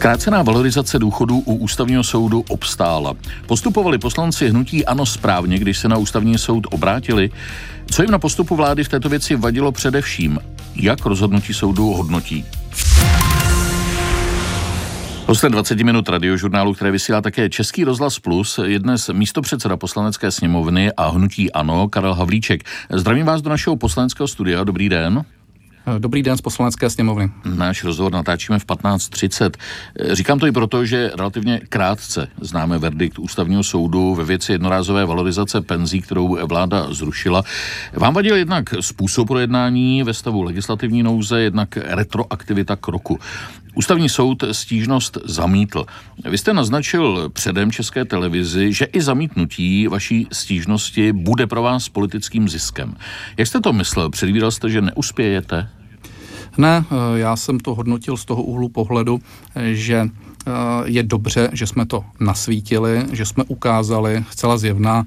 Zkrácená valorizace důchodů u ústavního soudu obstála. Postupovali poslanci hnutí ano správně, když se na ústavní soud obrátili. Co jim na postupu vlády v této věci vadilo především? Jak rozhodnutí soudu hodnotí? Hostem 20 minut radiožurnálu, které vysílá také Český rozhlas Plus, je dnes místopředseda poslanecké sněmovny a hnutí ANO Karel Havlíček. Zdravím vás do našeho poslaneckého studia. Dobrý den. Dobrý den z poslanecké sněmovny. Náš rozhovor natáčíme v 15.30. Říkám to i proto, že relativně krátce známe verdikt ústavního soudu ve věci jednorázové valorizace penzí, kterou vláda zrušila. Vám vadil jednak způsob projednání ve stavu legislativní nouze, jednak retroaktivita kroku. Ústavní soud stížnost zamítl. Vy jste naznačil předem České televizi, že i zamítnutí vaší stížnosti bude pro vás politickým ziskem. Jak jste to myslel? Předvídal jste, že neuspějete? Ne, eh, já jsem to hodnotil z toho úhlu pohledu, eh, že eh, je dobře, že jsme to nasvítili, že jsme ukázali zcela zjevná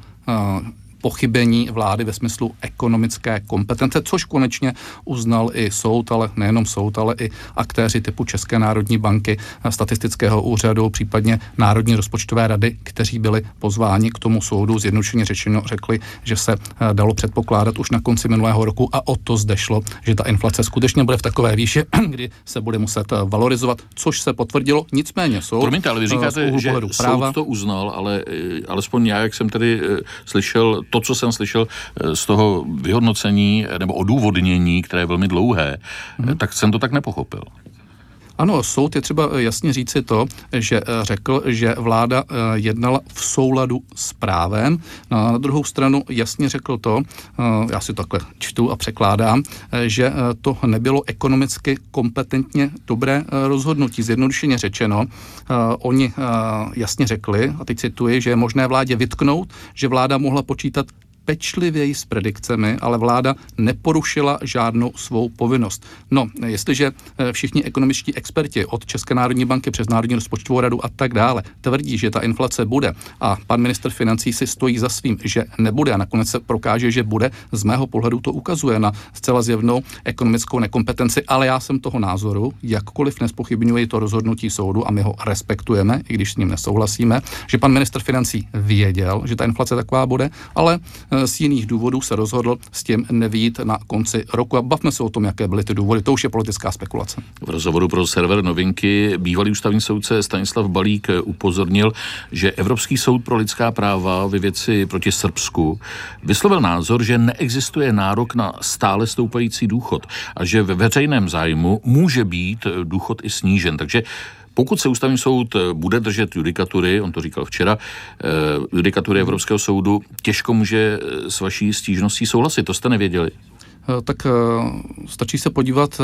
pochybení vlády ve smyslu ekonomické kompetence, což konečně uznal i soud, ale nejenom soud, ale i aktéři typu České národní banky, statistického úřadu, případně Národní rozpočtové rady, kteří byli pozváni k tomu soudu, zjednodušeně řečeno řekli, že se eh, dalo předpokládat už na konci minulého roku a o to zde šlo, že ta inflace skutečně bude v takové výši, kdy se bude muset eh, valorizovat, což se potvrdilo. Nicméně soud. Promiňte, ale vy eh, říkáte, že práva, soud to uznal, ale alespoň já, jak jsem tady slyšel, to, co jsem slyšel eh, z toho vyhodnocení nebo odůvodnění, které je velmi dlouhé, hmm. tak jsem to tak nepochopil. Ano, soud je třeba eh, jasně říci to, že řekl, že vláda jednala v souladu s právem. Na druhou stranu jasně řekl to, já si takhle čtu a překládám, že to nebylo ekonomicky kompetentně dobré rozhodnutí. Zjednodušeně řečeno, oni jasně řekli, a teď cituji, že je možné vládě vytknout, že vláda mohla počítat pečlivěji s predikcemi, ale vláda neporušila žádnou svou povinnost. No, jestliže eh, všichni ekonomičtí experti od České národní banky přes Národní rozpočtovou radu a tak dále tvrdí, že ta inflace bude a pan minister financí si stojí za svým, že nebude a nakonec se prokáže, že bude, z mého pohledu to ukazuje na zcela zjevnou ekonomickou nekompetenci, ale já jsem toho názoru, jakkoliv nespochybňuji to rozhodnutí soudu a my ho respektujeme, i když s ním nesouhlasíme, že pan minister financí věděl, že ta inflace taková bude, ale z jiných důvodů se rozhodl s tím nevít na konci roku. A bavme se o tom, jaké byly ty důvody. To už je politická spekulace. V rozhovoru pro server Novinky bývalý ústavní soudce Stanislav Balík upozornil, že Evropský soud pro lidská práva ve věci proti Srbsku vyslovil názor, že neexistuje nárok na stále stoupající důchod a že ve veřejném zájmu může být důchod i snížen. Takže pokud se ústavní soud eh, bude držet judikatury, on to říkal včera, eh, judikatury Evropského soudu, těžko může eh, s vaší stížností souhlasit. To jste nevěděli? Tak stačí se podívat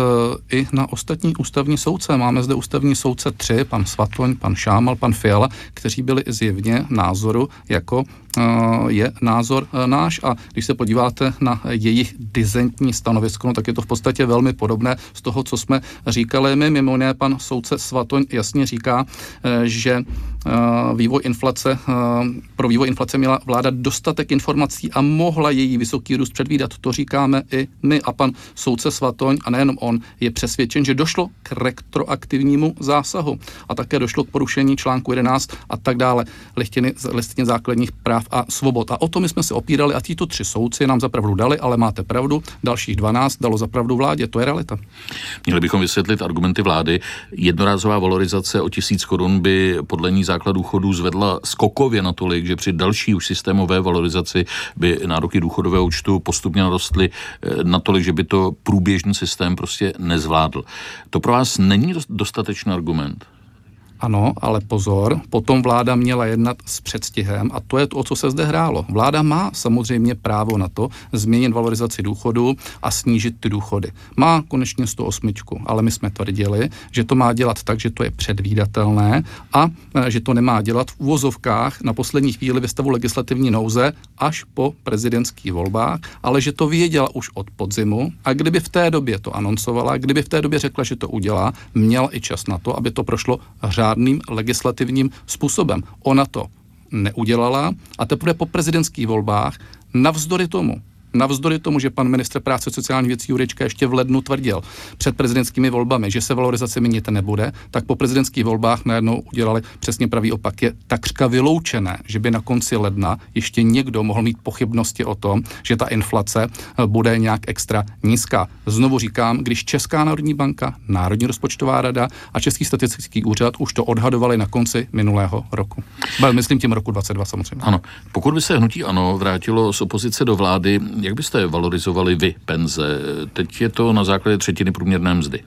i na ostatní ústavní soudce. Máme zde ústavní soudce tři, pan Svatoň, pan Šámal, pan Fiala, kteří byli zjevně názoru jako Eh, je názor eh, náš a když se podíváte na jejich dizentní stanovisko, no, tak je to v podstatě velmi podobné z toho, co jsme říkali my. Mimo jiné pan soudce Svatoň jasně říká, eh, že vývoj inflace, pro vývoj inflace měla vláda dostatek informací a mohla její vysoký růst předvídat. To říkáme i my a pan soudce Svatoň a nejenom on je přesvědčen, že došlo k retroaktivnímu zásahu a také došlo k porušení článku 11 a tak dále listiny, listiny základních práv a svobod. A o to my jsme se opírali a títo tři soudci nám zapravdu dali, ale máte pravdu, dalších 12 dalo zapravdu vládě, to je realita. Měli bychom vysvětlit argumenty vlády. Jednorázová valorizace o tisíc korun by podle ní základ důchodů zvedla skokově natolik, že při další už systémové valorizaci by nároky důchodového účtu postupně narostly eh, natolik, že by to průběžný systém prostě nezvládl. To pro vás není dostatečný argument? Ano, ale pozor, potom vláda měla jednat s předstihem a to je to, o co se zde hrálo. Vláda má samozřejmě právo na to změnit valorizaci důchodu a snížit ty důchody. Má konečně 108, ale my jsme tvrdili, že to má dělat tak, že to je předvídatelné a e, že to nemá dělat v úvozovkách na poslední chvíli ve stavu legislativní nouze až po prezidentských volbách, ale že to věděla už od podzimu a kdyby v té době to anoncovala, kdyby v té době řekla, že to udělá, měla i čas na to, aby to prošlo řád řádným legislativním způsobem. Ona to neudělala a teprve po prezidentských volbách, navzdory tomu, Navzdory tomu, že pan ministr práce sociální věcí Jurečka ještě v lednu tvrdil před prezidentskými volbami, že se valorizace měnit nebude, tak po prezidentských volbách najednou udělali přesně pravý opak. Je takřka vyloučené, že by na konci ledna ještě někdo mohl mít pochybnosti o tom, že ta inflace eh, bude nějak extra nízká. Znovu říkám, když Česká národní banka, Národní rozpočtová rada a Český statistický úřad už to odhadovali na konci minulého roku. Myslím tím roku 22 samozřejmě. Ano, pokud by se hnutí ano vrátilo z opozice do vlády, jak byste valorizovali vy penze? Teď je to na základě třetiny průměrné mzdy.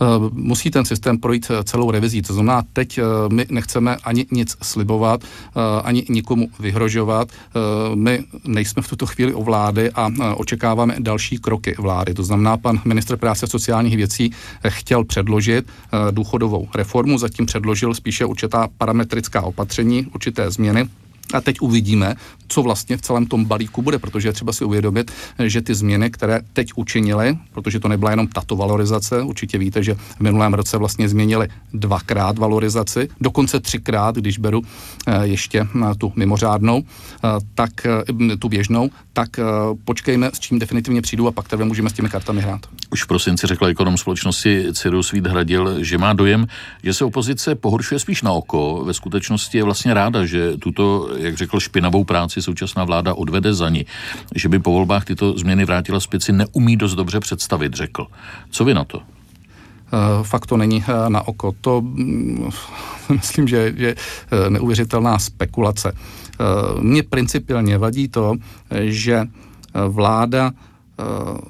Eh, musí ten systém projít eh, celou revizí. To znamená, teď eh, my nechceme ani nic slibovat, ani nikomu vyhrožovat. My nejsme v tuto chvíli o vlády a očekáváme další kroky vlády. To znamená, pan ministr práce a sociálních věcí chtěl předložit důchodovou reformu, zatím předložil spíše určitá parametrická opatření, určité změny a teď uvidíme, co vlastně v celém tom balíku bude, protože je třeba si uvědomit, že ty změny, které teď učinili, protože to nebyla jenom tato valorizace, určitě víte, že v minulém roce vlastně změnili dvakrát valorizaci, dokonce třikrát, když beru eh, ještě eh, tu mimořádnou, eh, tak tu běžnou, tak počkejme, s čím definitivně přijdu a pak teprve můžeme s těmi kartami hrát. Už v prosinci řekl ekonom společnosti Cyrus Vít Hradil, že má dojem, že se opozice pohoršuje spíš na oko. Ve skutečnosti je vlastně ráda, že tuto jak řekl, špinavou práci současná vláda odvede za ní. Že by po volbách tyto změny vrátila zpět si neumí dost dobře představit, řekl. Co vy na to? Eh, fakt to není eh, na oko. To mm, myslím, že je eh, neuvěřitelná spekulace. Mně principiálně vadí to, že vláda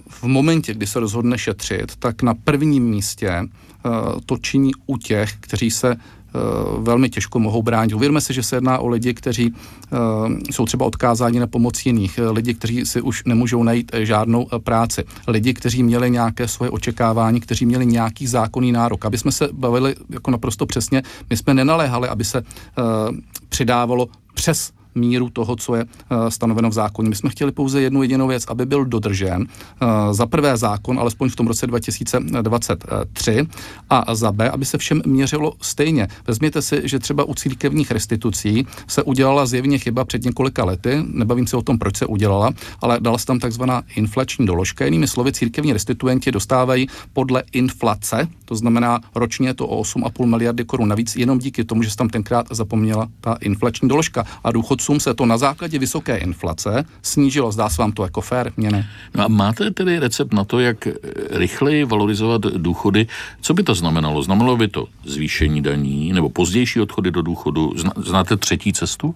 v momentě, kdy se rozhodne šetřit, tak na prvním místě to činí u těch, kteří se velmi těžko mohou bránit. Uvědomme si, že se jedná o lidi, kteří eh, jsou třeba odkázáni na pomoc jiných, eh, lidi, kteří si už nemůžou najít žádnou práci, lidi, kteří měli nějaké svoje očekávání, kteří měli nějaký zákonný nárok. Aby jsme se bavili jako naprosto přesně, my jsme nenaléhali, aby se přidávalo přes míru toho, co je eh, stanoveno v zákoně. My jsme chtěli pouze jednu jedinou věc, aby byl dodržen eh, za prvé zákon, alespoň v tom roce 2023, a za B, aby se všem měřilo stejně. Vezměte si, že třeba u církevních restitucí se udělala zjevně chyba před několika lety, nebavím se o tom, proč se udělala, ale dala se tam takzvaná inflační doložka. Jinými slovy, církevní restituenti dostávají podle inflace, to znamená ročně to o 8,5 miliardy korun navíc, jenom díky tomu, že se tam tenkrát zapomněla ta inflační doložka. A důchodců důchodcům se to na základě vysoké inflace snížilo. Zdá se vám to jako fér měny? No a máte tedy recept na to, jak rychleji valorizovat důchody? Co by to znamenalo? Znamenalo by to zvýšení daní nebo pozdější odchody do důchodu? Znáte třetí cestu?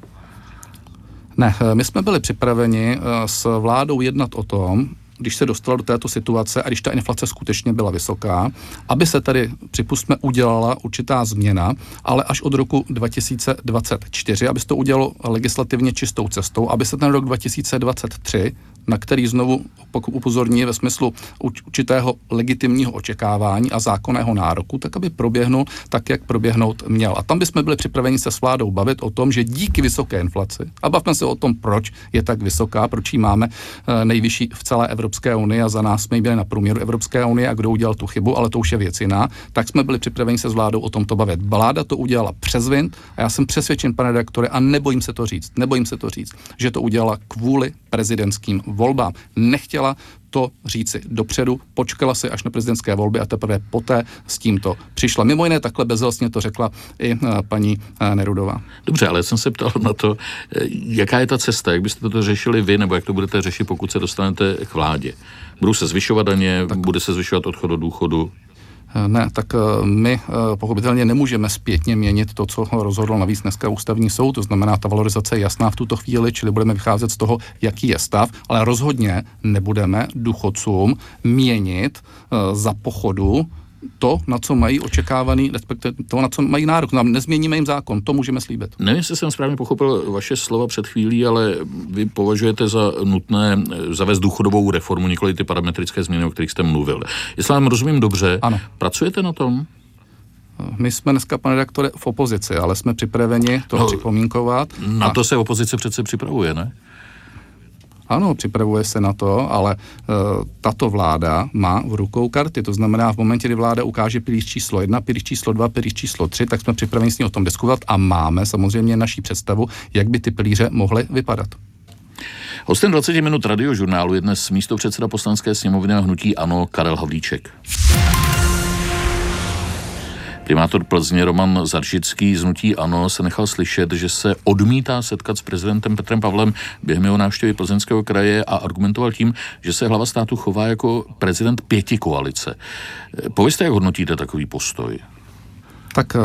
Ne, my jsme byli připraveni eh, s vládou jednat o tom, když se dostala do této situace a když ta inflace skutečně byla vysoká, aby se tady, připustme, udělala určitá změna, ale až od roku 2024, aby se to udělalo legislativně čistou cestou, aby se ten rok 2023 na který znovu upozorní ve smyslu určitého legitimního očekávání a zákonného nároku, tak aby proběhnul tak, jak proběhnout měl. A tam bychom byli připraveni se s vládou bavit o tom, že díky vysoké inflaci, a bavme se o tom, proč je tak vysoká, proč ji máme eh, nejvyšší v celé Evropské unii a za nás jsme byli na průměru Evropské unie a kdo udělal tu chybu, ale to už je věc jiná, tak jsme byli připraveni se s vládou o tomto bavit. Vláda to udělala přes vint a já jsem přesvědčen, pane redaktore, a nebojím se to říct, nebojím se to říct, že to udělala kvůli prezidentským volbám. Nechtěla to říci dopředu, počkala si až na prezidentské volby a teprve poté s tímto přišla. Mimo jiné takhle bezelsně to řekla i eh, paní eh, Nerudová. Dobře, ale jsem se ptal na to, eh, jaká je ta cesta, jak byste to řešili vy, nebo jak to budete řešit, pokud se dostanete k vládě. Budou se zvyšovat daně, tak. bude se zvyšovat odchod do důchodu, ne, tak eh, my eh, pochopitelně nemůžeme zpětně měnit to, co rozhodl navíc dneska ústavní soud, to znamená, ta valorizace je jasná v tuto chvíli, čili budeme vycházet z toho, jaký je stav, ale rozhodně nebudeme důchodcům měnit eh, za pochodu to, na co mají očekávaný, respektive to, na co mají nárok. Nám nezměníme jim zákon, to můžeme slíbit. Nevím, jestli jsem správně pochopil vaše slova před chvílí, ale vy považujete za nutné eh, zavést důchodovou reformu, nikoli ty parametrické změny, o kterých jste mluvil. Jestli vám rozumím dobře, ano. pracujete na tom? My jsme dneska, pane redaktore, v opozici, ale jsme připraveni to no, připomínkovat. Na a... to se opozice přece připravuje, ne? Ano, připravuje se na to, ale e, tato vláda má v rukou karty. To znamená, v momentě, kdy vláda ukáže pilíř číslo jedna, pilíř číslo dva, pilíř číslo tři, tak jsme připraveni s ní o tom diskutovat a máme samozřejmě naší představu, jak by ty pilíře mohly vypadat. Hostem 20 minut radiožurnálu je dnes místo předseda poslanské sněmovny a hnutí Ano Karel Havlíček. Primátor Plzně Roman Zaršický z Nutí Ano se nechal slyšet, že se odmítá setkat s prezidentem Petrem Pavlem během jeho návštěvy Plzeňského kraje a argumentoval tím, že se hlava státu chová jako prezident pěti koalice. Povězte, jak hodnotíte takový postoj? Tak eh,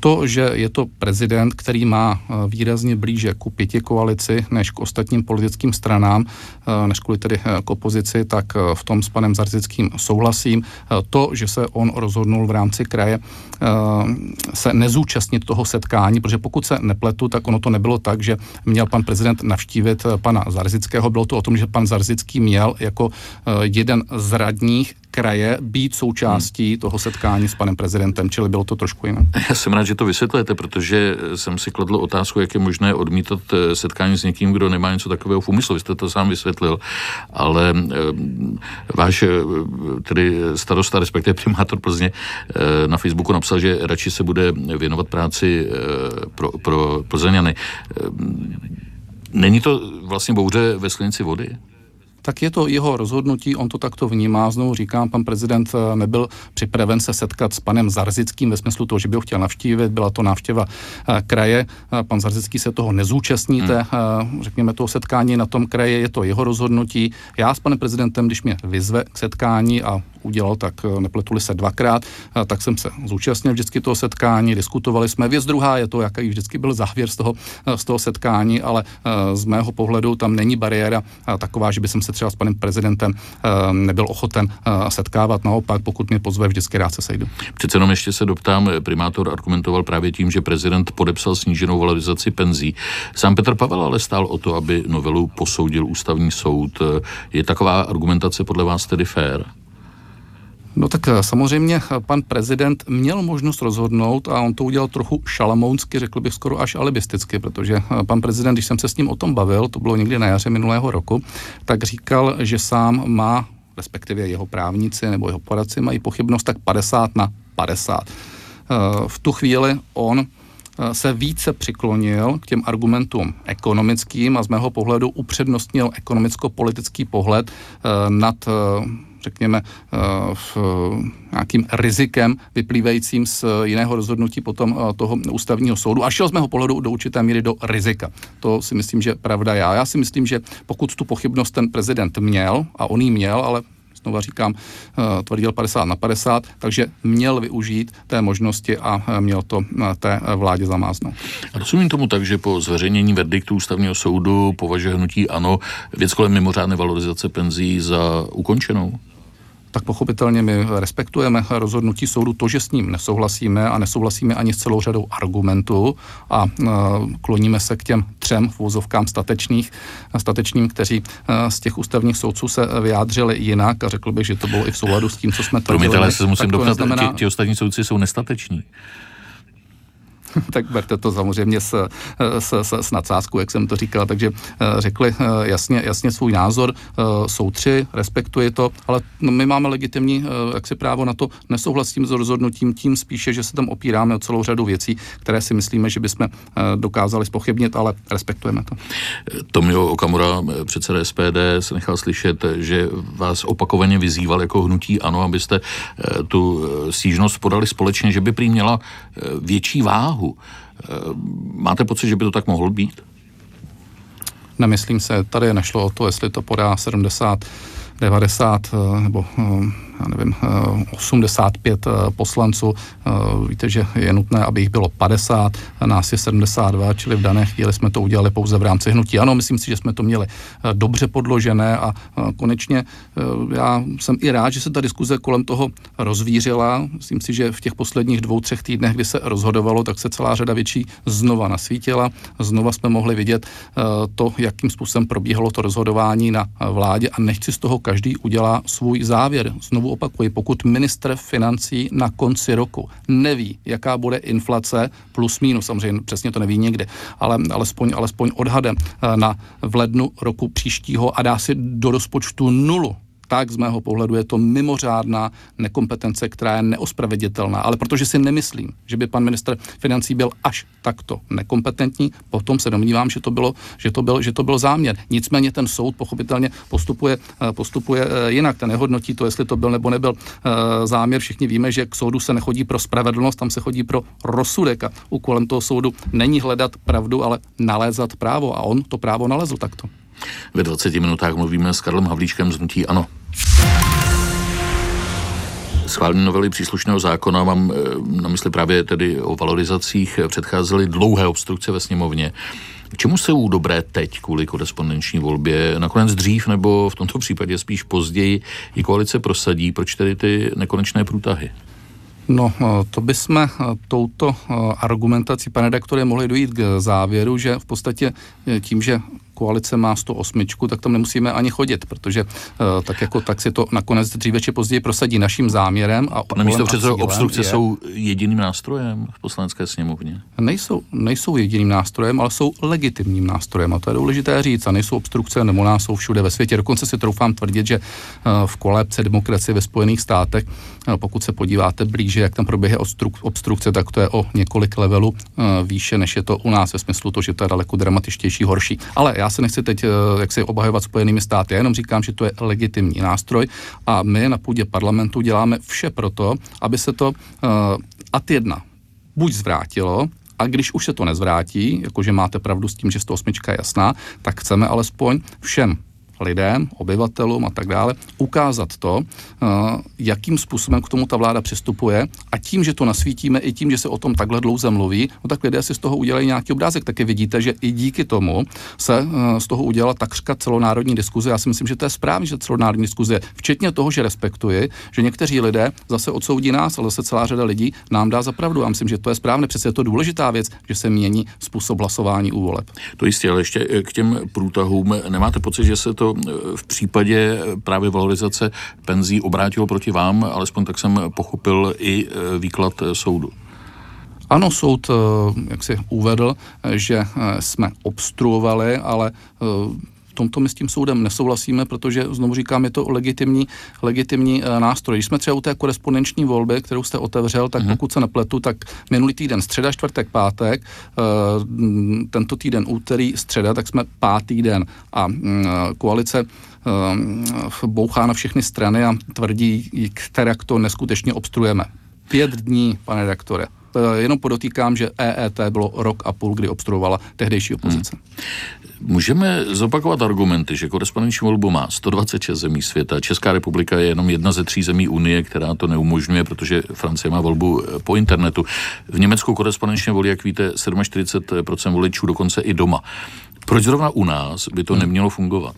to, že je to prezident, který má eh, výrazně blíže ku pěti koalici než k ostatním politickým stranám, eh, než kvůli tedy k opozici, tak v tom s panem Zarzickým souhlasím. To, že se on rozhodnul v rámci kraje se nezúčastnit toho setkání, protože pokud se nepletu, tak ono to nebylo tak, že měl pan prezident navštívit pana Zarzického. Bylo to o tom, že pan Zarzický měl jako jeden z radních kraje být součástí hmm. toho setkání s panem prezidentem, čili bylo to trošku jiné. Já jsem rád, že to vysvětlujete, protože jsem si kladl otázku, jak je možné odmítat eh, setkání s někým, kdo nemá něco takového v úmyslu. Vy jste to sám vysvětlil, ale e, váš tedy starosta, respektive primátor Plzně e, na Facebooku napsal, že radši se bude věnovat práci e, pro, pro Plzeňany. E, není to vlastně bouře ve sklenici vody? Tak je to jeho rozhodnutí, on to takto vnímá. Znovu říkám, pan prezident eh, nebyl připraven se setkat s panem Zarzickým ve smyslu toho, že by ho chtěl navštívit. Byla to návštěva eh, kraje. Eh, pan Zarzický se toho nezúčastníte, hmm. řekněme toho setkání na tom kraje, je to jeho rozhodnutí. Já s panem prezidentem, když mě vyzve k setkání a udělal, tak eh, nepletuli se dvakrát, eh, tak jsem se zúčastnil vždycky toho setkání, diskutovali jsme. Věc druhá je to, jaký vždycky byl závěr z toho, eh, z toho setkání, ale z mého pohledu tam není bariéra taková, že by jsem se třeba s panem prezidentem nebyl ochoten setkávat. Naopak, pokud mě pozve, vždycky rád se sejdu. Přece jenom ještě se doptám, primátor argumentoval právě tím, že prezident podepsal sníženou valorizaci penzí. Sám Petr Pavel ale stál o to, aby novelu posoudil ústavní soud. Je taková argumentace podle vás tedy fér? No tak eh, samozřejmě eh, pan prezident měl možnost rozhodnout a on to udělal trochu šalamounsky, řekl bych skoro až alibisticky, protože eh, pan prezident, když jsem se s ním o tom bavil, to bylo někdy na jaře minulého roku, tak říkal, že sám má, respektive jeho právníci nebo jeho poradci mají pochybnost tak 50 na 50. V tu chvíli on se více přiklonil k těm argumentům ekonomickým a z mého pohledu upřednostnil ekonomicko-politický pohled nad řekněme, eh, v nějakým rizikem vyplývajícím z jiného rozhodnutí potom eh, toho ústavního soudu a šel z mého pohledu do určité míry do rizika. To si myslím, že pravda já. Já si myslím, že pokud tu pochybnost ten prezident měl, a on ji měl, ale znova říkám, eh, tvrdil 50 na 50, takže měl využít té možnosti a eh, měl to eh, té vládě zamáznout. Rozumím tomu tak, že po zveřejnění verdiktu ústavního soudu považuje hnutí ANO věc kolem mimořádné valorizace penzí za ukončenou? Tak pochopitelně my respektujeme rozhodnutí soudu to, že s ním nesouhlasíme a nesouhlasíme ani s celou řadou argumentů a e, kloníme se k těm třem v úzovkám statečných, statečným, kteří e, z těch ústavních soudců se vyjádřili jinak a řekl bych, že to bylo i v souladu s tím, co jsme tvrdili. Promiňte, ale se musím doptat, neznamená... ti, ti ostatní soudci jsou nestateční. tak berte to samozřejmě s, s, s, s nadsázkou, jak jsem to říkal, takže eh, řekli eh, jasně, jasně svůj názor, eh, jsou tři, respektuji to, ale my máme legitimní jak si právo na to, nesouhlasím s rozhodnutím, tím spíše, že se tam opíráme o celou řadu věcí, které si myslíme, že bychom dokázali spochybnit, ale respektujeme to. Tomio Okamura, předseda SPD, se nechal slyšet, že vás opakovaně vyzýval jako hnutí ano, abyste tu stížnost podali společně, že by prý měla větší váhu váhu. Eh, máte pocit, že by to tak mohlo být? Nemyslím se, tady nešlo o to, jestli to podá 70, 90 eh, nebo eh, já nevím, 85 eh, poslanců. Víte, že je nutné, aby jich bylo 50, nás je 72, čili v dané chvíli jsme to udělali pouze v rámci hnutí. Ano, myslím si, že jsme to měli dobře podložené a konečně já jsem i rád, že se ta diskuze kolem toho rozvířila. Myslím si, že v těch posledních dvou, třech týdnech, kdy se rozhodovalo, tak se celá řada větší znova nasvítila. Znova jsme mohli vidět to, jakým způsobem probíhalo to rozhodování na vládě a nechci z toho každý udělá svůj závěr. Znovu opakuji, pokud ministr financí na konci roku neví, jaká bude inflace, plus minus, samozřejmě přesně to neví někdy, ale alespoň, alespoň odhadem eh, na v lednu roku příštího a dá si do rozpočtu nulu, tak z mého pohledu je to mimořádná nekompetence, která je neospraveditelná. Ale protože si nemyslím, že by pan ministr financí byl až takto nekompetentní, potom se domnívám, že to bylo, že to byl, že to byl záměr. Nicméně ten soud pochopitelně postupuje, eh, postupuje eh, jinak. Ten nehodnotí to, jestli to byl nebo nebyl eh, záměr. Všichni víme, že k soudu se nechodí pro spravedlnost, tam se chodí pro rozsudek a úkolem toho soudu není hledat pravdu, ale nalézat právo. A on to právo nalezl takto. Ve 20 minutách mluvíme s Karlem Havlíčkem z Nutí Ano. Schválení novely příslušného zákona mám na mysli právě tedy o valorizacích předcházely dlouhé obstrukce ve sněmovně. K čemu jsou dobré teď kvůli korespondenční volbě? Nakonec dřív nebo v tomto případě spíš později i koalice prosadí? Proč tedy ty nekonečné průtahy? No, eh, to bychom eh, touto eh, argumentací, pane redaktore, mohli dojít k závěru, že v podstatě tím, že koalice má 108, tak tam nemusíme ani chodit, protože uh, tak jako tak si to nakonec dříve či později prosadí naším záměrem. A Pane místo předsedo, obstrukce je, jsou jediným nástrojem v poslanecké sněmovně? Nejsou, nejsou jediným nástrojem, ale jsou legitimním nástrojem a to je důležité říct. A nejsou obstrukce, nebo nás jsou všude ve světě. Dokonce si troufám tvrdit, že uh, v kolébce demokracie ve Spojených státech, uh, pokud se podíváte blíže, jak tam proběhne obstrukce, tak to je o několik levelů výše, než je to u nás ve smyslu to, že to je daleko dramatičtější, horší. Ale já se nechci teď eh, jak si obhajovat Spojenými státy, já jenom říkám, že to je legitimní nástroj a my na půdě parlamentu děláme vše proto, aby se to uh, ad jedna buď zvrátilo, a když už se to nezvrátí, jakože máte pravdu s tím, že 108 je jasná, tak chceme alespoň všem lidem, obyvatelům a tak dále, ukázat to, eh, jakým způsobem k tomu ta vláda přistupuje a tím, že to nasvítíme, i tím, že se o tom takhle dlouze mluví, no tak lidé si z toho udělají nějaký obrázek. Taky vidíte, že i díky tomu se eh, z toho udělala takřka celonárodní diskuze. Já si myslím, že to je správně, že celonárodní diskuze, včetně toho, že respektuji, že někteří lidé zase odsoudí nás, ale zase celá řada lidí nám dá za pravdu. Já myslím, že to je správně. Přece je to důležitá věc, že se mění způsob hlasování u voleb. To jistě, ale ještě k těm průtahům. Nemáte pocit, že se to v případě právě valorizace penzí obrátilo proti vám, alespoň tak jsem pochopil i e, výklad soudu. Ano, soud, jak si uvedl, že jsme obstruovali, ale v tomto my s tím soudem nesouhlasíme, protože, znovu říkám, je to legitimní, legitimní nástroj. Když jsme třeba u té korespondenční volby, kterou jste otevřel, tak uh-huh. pokud se nepletu, tak minulý týden středa, čtvrtek, pátek, tento týden úterý, středa, tak jsme pátý den. A koalice bouchá na všechny strany a tvrdí, které to neskutečně obstruujeme. Pět dní, pane redaktore. Jenom podotýkám, že EET bylo rok a půl, kdy obstruovala tehdejší opozice. Hmm. Můžeme zopakovat argumenty, že korespondenční volbu má 126 zemí světa. Česká republika je jenom jedna ze tří zemí Unie, která to neumožňuje, protože Francie má volbu eh, po internetu. V Německu korespondenčně volí, jak víte, 47% voličů, dokonce i doma. Proč zrovna u nás by to hmm. nemělo fungovat?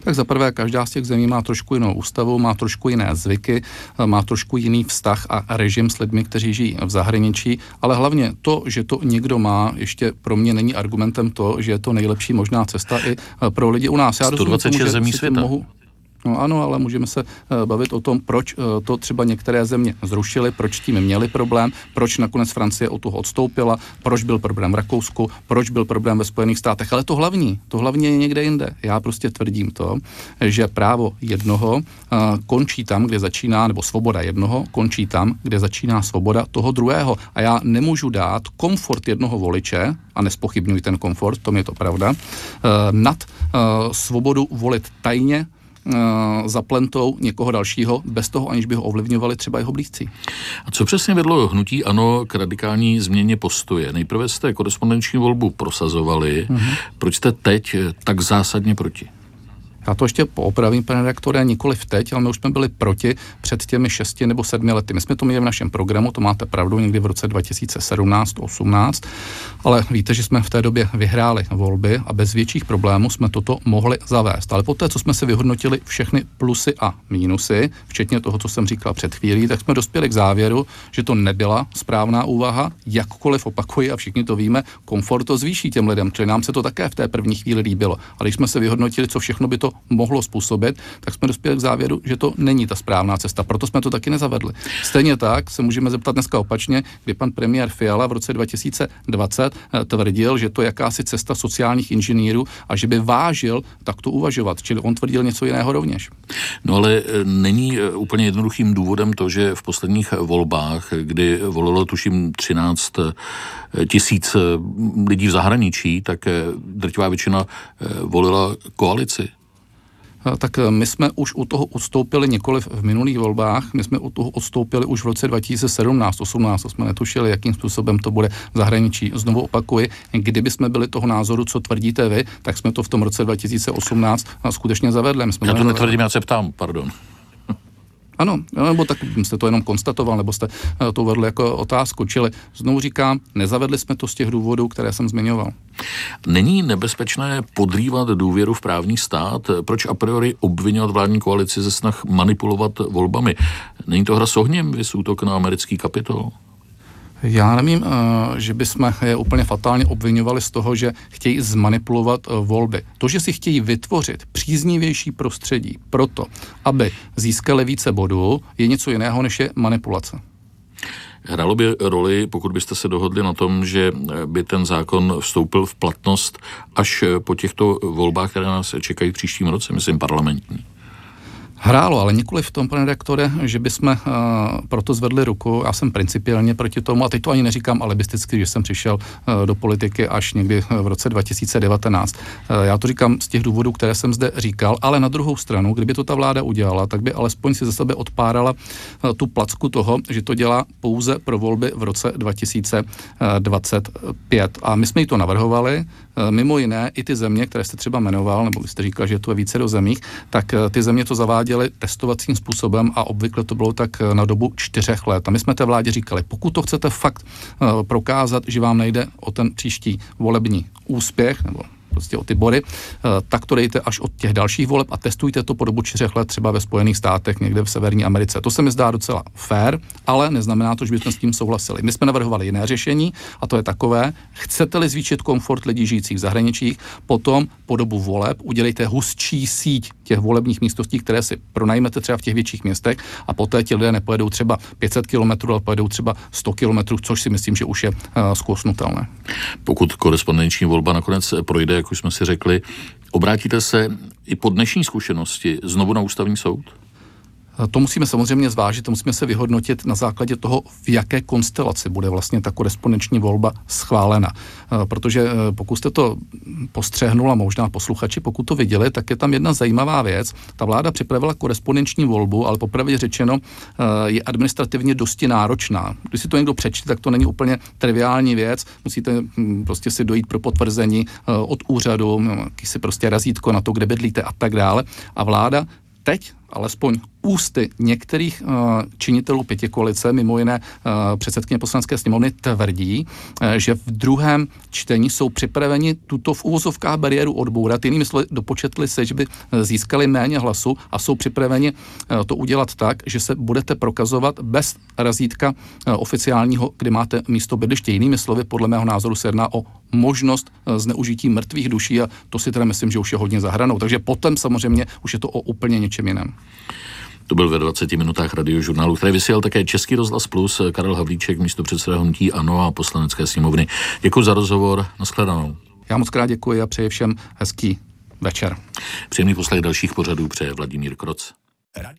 Tak za prvé, každá z těch zemí má trošku jinou ústavu, má trošku jiné zvyky, má trošku jiný vztah a režim s lidmi, kteří žijí v zahraničí, ale hlavně to, že to někdo má, ještě pro mě není argumentem to, že je to nejlepší možná cesta i pro lidi u nás. Já 126 tomu, zemí světa. Mohu, No ano, ale můžeme se uh, bavit o tom, proč uh, to třeba některé země zrušily, proč tím měli problém, proč nakonec Francie od toho odstoupila, proč byl problém v Rakousku, proč byl problém ve Spojených státech. Ale to hlavní, to hlavní je někde jinde. Já prostě tvrdím to, že právo jednoho uh, končí tam, kde začíná, nebo svoboda jednoho končí tam, kde začíná svoboda toho druhého. A já nemůžu dát komfort jednoho voliče, a nespochybnuji ten komfort, to je to pravda, nad svobodu volit tajně, Eh, za plentou někoho dalšího, bez toho, aniž by ho ovlivňovali třeba jeho blízcí. A co přesně vedlo hnutí ANO k radikální změně postoje? Nejprve jste korespondenční volbu prosazovali, mm-hmm. proč jste teď tak zásadně proti? Já to ještě poopravím, pane redaktore, nikoli v teď, ale my už jsme byli proti před těmi šesti nebo sedmi lety. My jsme to měli v našem programu, to máte pravdu, někdy v roce 2017-18, ale víte, že jsme v té době vyhráli volby a bez větších problémů jsme toto mohli zavést. Ale poté, co jsme si vyhodnotili všechny plusy a mínusy, včetně toho, co jsem říkal před chvílí, tak jsme dospěli k závěru, že to nebyla správná úvaha, jakkoliv opakuji a všichni to víme, komfort to zvýší těm lidem, čili nám se to také v té první chvíli líbilo. Ale když jsme se vyhodnotili, co všechno by to mohlo způsobit, tak jsme dospěli k závěru, že to není ta správná cesta. Proto jsme to taky nezavedli. Stejně tak se můžeme zeptat dneska opačně, kdy pan premiér Fiala v roce 2020 eh, tvrdil, že to je jakási cesta sociálních inženýrů a že by vážil takto uvažovat. Čili on tvrdil něco jiného rovněž. No ale eh, není eh, úplně jednoduchým důvodem to, že v posledních volbách, kdy volilo tuším 13 tisíc lidí v zahraničí, tak drtivá většina volila koalici. Tak my jsme už u toho odstoupili nikoli v minulých volbách, my jsme u toho odstoupili už v roce 2017-18, to jsme netušili, jakým způsobem to bude v zahraničí. Znovu opakuji, kdyby jsme byli toho názoru, co tvrdíte vy, tak jsme to v tom roce 2018 skutečně zavedli. My jsme já to netvrdím, já se ptám, pardon. Ano, nebo tak jste to jenom konstatoval, nebo jste eh, to uvedl jako otázku. Čili znovu říkám, nezavedli jsme to z těch důvodů, které jsem zmiňoval. Není nebezpečné podrývat důvěru v právní stát? Proč a priori obvinovat vládní koalici ze snah manipulovat volbami? Není to hra s ohněm, vys útok na americký kapitol? Já nevím, eh, že bychom je úplně fatálně obvinovali z toho, že chtějí zmanipulovat eh, volby. To, že si chtějí vytvořit příznivější prostředí proto, aby získali více bodů, je něco jiného, než je manipulace. Hrálo by roli, pokud byste se dohodli na tom, že by ten zákon vstoupil v platnost až po těchto volbách, které nás čekají v příštím roce, myslím parlamentní? Hrálo, ale nikoli v tom, pane redaktore, že bychom uh, proto zvedli ruku. Já jsem principiálně proti tomu, a teď to ani neříkám alibisticky, že jsem přišel uh, do politiky až někdy v roce 2019. Uh, já to říkám z těch důvodů, které jsem zde říkal, ale na druhou stranu, kdyby to ta vláda udělala, tak by alespoň si ze sebe odpárala uh, tu placku toho, že to dělá pouze pro volby v roce 2025. A my jsme jí to navrhovali, mimo jiné i ty země, které jste třeba jmenoval, nebo jste říkal, že to je více do zemích, tak ty země to zavádí prováděli testovacím způsobem a obvykle to bylo tak eh, na dobu čtyřech let. A my jsme té vládě říkali, pokud to chcete fakt uh, prokázat, že vám nejde o ten příští volební úspěch nebo prostě o ty body, eh, tak to dejte až od těch dalších voleb a testujte to po dobu čtyřech let třeba ve Spojených státech, někde v Severní Americe. To se mi zdá docela fair, ale neznamená to, že bychom s tím souhlasili. My jsme navrhovali jiné řešení a to je takové, chcete-li zvýšit komfort lidí žijících v zahraničích, potom po dobu voleb udělejte hustší síť těch volebních místností, které si pronajmete třeba v těch větších městech a poté ti lidé nepojedou třeba 500 km, ale pojedou třeba 100 km, což si myslím, že už je uh, zkousnutelné. Pokud korespondenční volba nakonec projde, jak už jsme si řekli, obrátíte se i po dnešní zkušenosti znovu na ústavní soud? To musíme samozřejmě zvážit, to musíme se vyhodnotit na základě toho, v jaké konstelaci bude vlastně ta korespondenční volba schválena. Eh, protože eh, pokud jste to postřehnul a možná posluchači, pokud to viděli, tak je tam jedna zajímavá věc. Ta vláda připravila korespondenční volbu, ale popravdě řečeno eh, je administrativně dosti náročná. Když si to někdo přečte, tak to není úplně triviální věc. Musíte hm, prostě si dojít pro potvrzení od úřadu, si prostě razítko na to, kde bydlíte a tak dále. A vláda teď alespoň ústy některých uh, činitelů pětikoalice, mimo jiné uh, předsedkyně poslanecké sněmovny, tvrdí, uh, že v druhém čtení jsou připraveni tuto v úvozovkách bariéru odbourat. Jinými slovy, dopočetli se, že by získali méně hlasu a jsou připraveni to udělat tak, že se budete prokazovat bez razítka oficiálního, kdy máte místo bydliště. Jinými slovy, podle mého názoru se jedná o možnost zneužití mrtvých duší a to si teda myslím, že už je hodně zahranou. Takže potom samozřejmě už je to o úplně něčem jiném. To byl ve 20 minutách radiožurnálu, který vysílal také Český rozhlas Plus, Karel Havlíček, místo předseda Hnutí Ano a poslanecké sněmovny. Děkuji za rozhovor, nashledanou. Já moc krát děkuji a přeji všem hezký večer. Příjemný poslech dalších pořadů přeje Vladimír Kroc.